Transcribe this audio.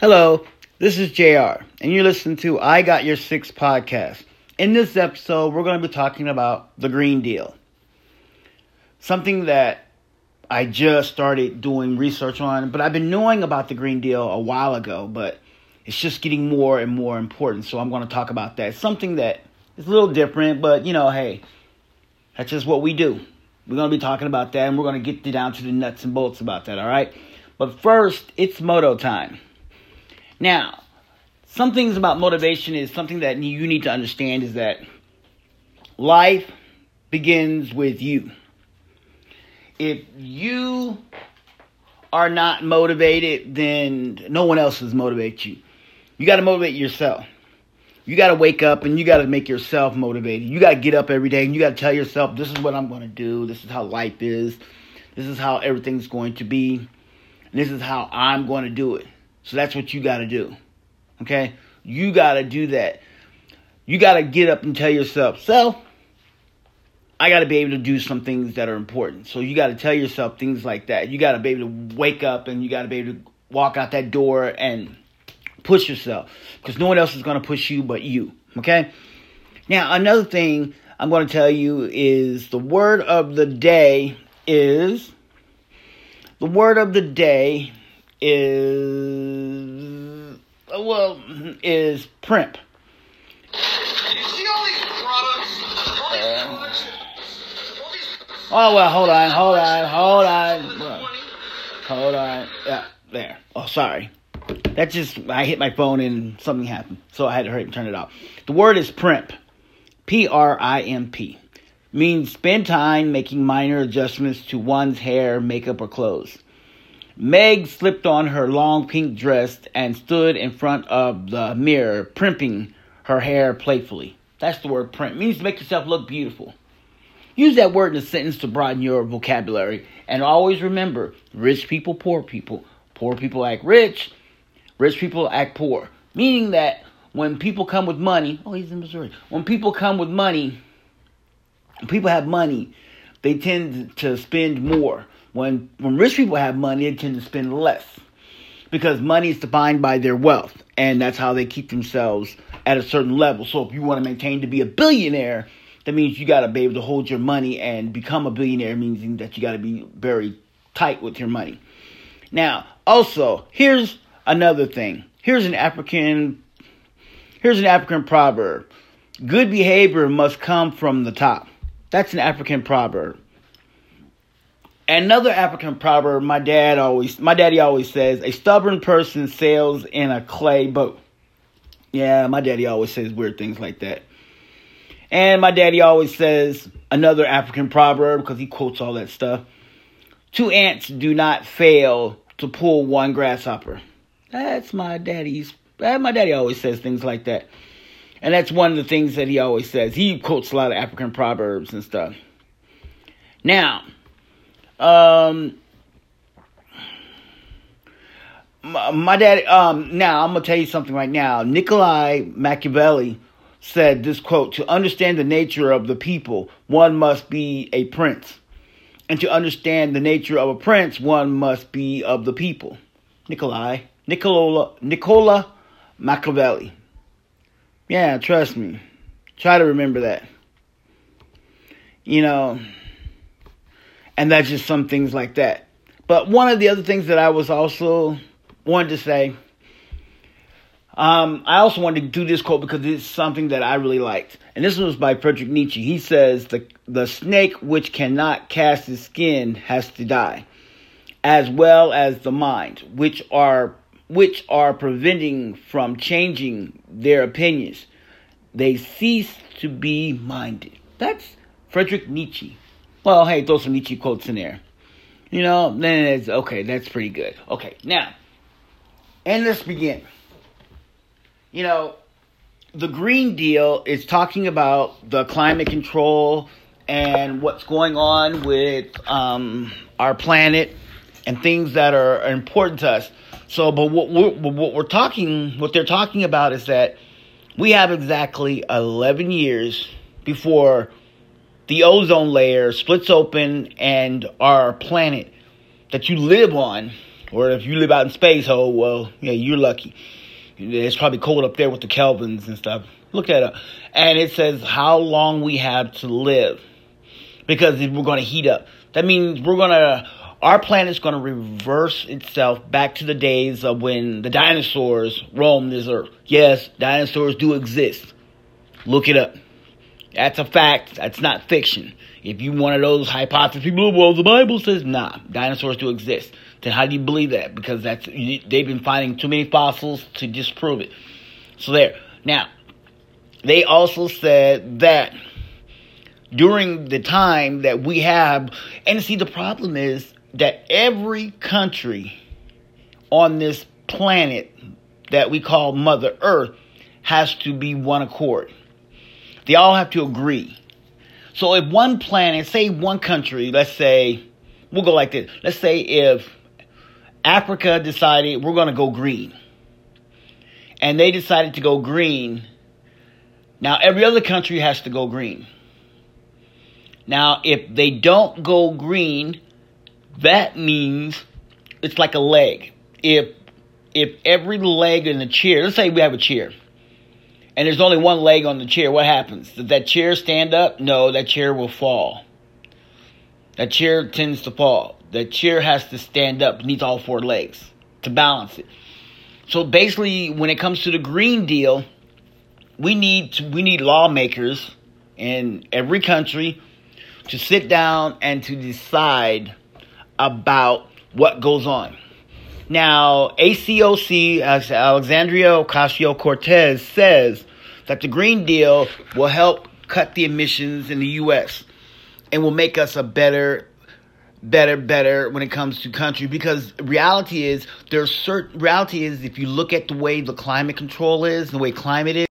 Hello, this is JR, and you're listening to I Got Your Six podcast. In this episode, we're going to be talking about the Green Deal. Something that I just started doing research on, but I've been knowing about the Green Deal a while ago, but it's just getting more and more important. So I'm going to talk about that. Something that is a little different, but you know, hey, that's just what we do. We're going to be talking about that, and we're going to get down to the nuts and bolts about that, all right? But first, it's moto time. Now, some things about motivation is something that you need to understand is that life begins with you. If you are not motivated, then no one else will motivate you. You got to motivate yourself. You got to wake up and you got to make yourself motivated. You got to get up every day and you got to tell yourself, this is what I'm going to do. This is how life is. This is how everything's going to be. And this is how I'm going to do it. So that's what you got to do. Okay? You got to do that. You got to get up and tell yourself, so I got to be able to do some things that are important. So you got to tell yourself things like that. You got to be able to wake up and you got to be able to walk out that door and push yourself because no one else is going to push you but you. Okay? Now, another thing I'm going to tell you is the word of the day is the word of the day is uh, well is primp. Uh, oh well, hold on, hold on, hold on, hold on. Yeah, there. Oh, sorry. That just I hit my phone and something happened, so I had to hurry and turn it off. The word is primp. P R I M P means spend time making minor adjustments to one's hair, makeup, or clothes. Meg slipped on her long pink dress and stood in front of the mirror, primping her hair playfully. That's the word primp. It means to make yourself look beautiful. Use that word in a sentence to broaden your vocabulary. And always remember rich people, poor people. Poor people act rich, rich people act poor. Meaning that when people come with money, oh, he's in Missouri. When people come with money, people have money, they tend to spend more. When when rich people have money, they tend to spend less because money is defined by their wealth, and that's how they keep themselves at a certain level. So if you want to maintain to be a billionaire, that means you got to be able to hold your money and become a billionaire, meaning that you got to be very tight with your money. Now, also, here's another thing. Here's an African here's an African proverb. Good behavior must come from the top. That's an African proverb. Another African proverb my dad always my daddy always says, a stubborn person sails in a clay boat. Yeah, my daddy always says weird things like that. And my daddy always says another African proverb because he quotes all that stuff. Two ants do not fail to pull one grasshopper. That's my daddy's my daddy always says things like that. And that's one of the things that he always says. He quotes a lot of African proverbs and stuff. Now, um, my, my dad. Um, now I'm gonna tell you something right now. Nikolai Machiavelli said this quote: "To understand the nature of the people, one must be a prince, and to understand the nature of a prince, one must be of the people." Nikolai, Nicola, Nicola Machiavelli. Yeah, trust me. Try to remember that. You know and that's just some things like that. But one of the other things that I was also wanted to say, um, I also wanted to do this quote because it's something that I really liked, and this was by Friedrich Nietzsche. He says, "the the snake which cannot cast its skin has to die, as well as the mind, which are which are preventing from changing their opinions. They cease to be minded." That's Friedrich Nietzsche. Well, hey, throw some Nietzsche quotes in there. You know, then it's okay, that's pretty good. Okay, now, and let's begin. You know, the Green Deal is talking about the climate control and what's going on with um, our planet and things that are important to us. So, but what we're, what we're talking, what they're talking about is that we have exactly 11 years before the ozone layer splits open and our planet that you live on Or if you live out in space, oh well, yeah, you're lucky. It's probably cold up there with the Kelvins and stuff. Look at it. And it says how long we have to live. Because we're going to heat up. That means we're going to, our planet's going to reverse itself back to the days of when the dinosaurs roamed this earth. Yes, dinosaurs do exist. Look it up. That's a fact. That's not fiction. If you one of those hypotheses people, well, the Bible says nah, dinosaurs do exist. Then how do you believe that? Because that's they've been finding too many fossils to disprove it. So there. Now, they also said that during the time that we have, and see, the problem is that every country on this planet that we call Mother Earth has to be one accord. They all have to agree. So if one planet, say one country, let's say, we'll go like this. Let's say if Africa decided we're going to go green. And they decided to go green. Now every other country has to go green. Now if they don't go green, that means it's like a leg. If if every leg in the chair, let's say we have a chair and there's only one leg on the chair, what happens? Does that chair stand up? No, that chair will fall. That chair tends to fall. That chair has to stand up, needs all four legs to balance it. So basically, when it comes to the Green Deal, we need to, we need lawmakers in every country to sit down and to decide about what goes on. Now, ACOC, Alexandria Ocasio Cortez, says that the Green Deal will help cut the emissions in the U.S. and will make us a better, better, better when it comes to country. Because reality is, there's certain reality is if you look at the way the climate control is, the way climate is.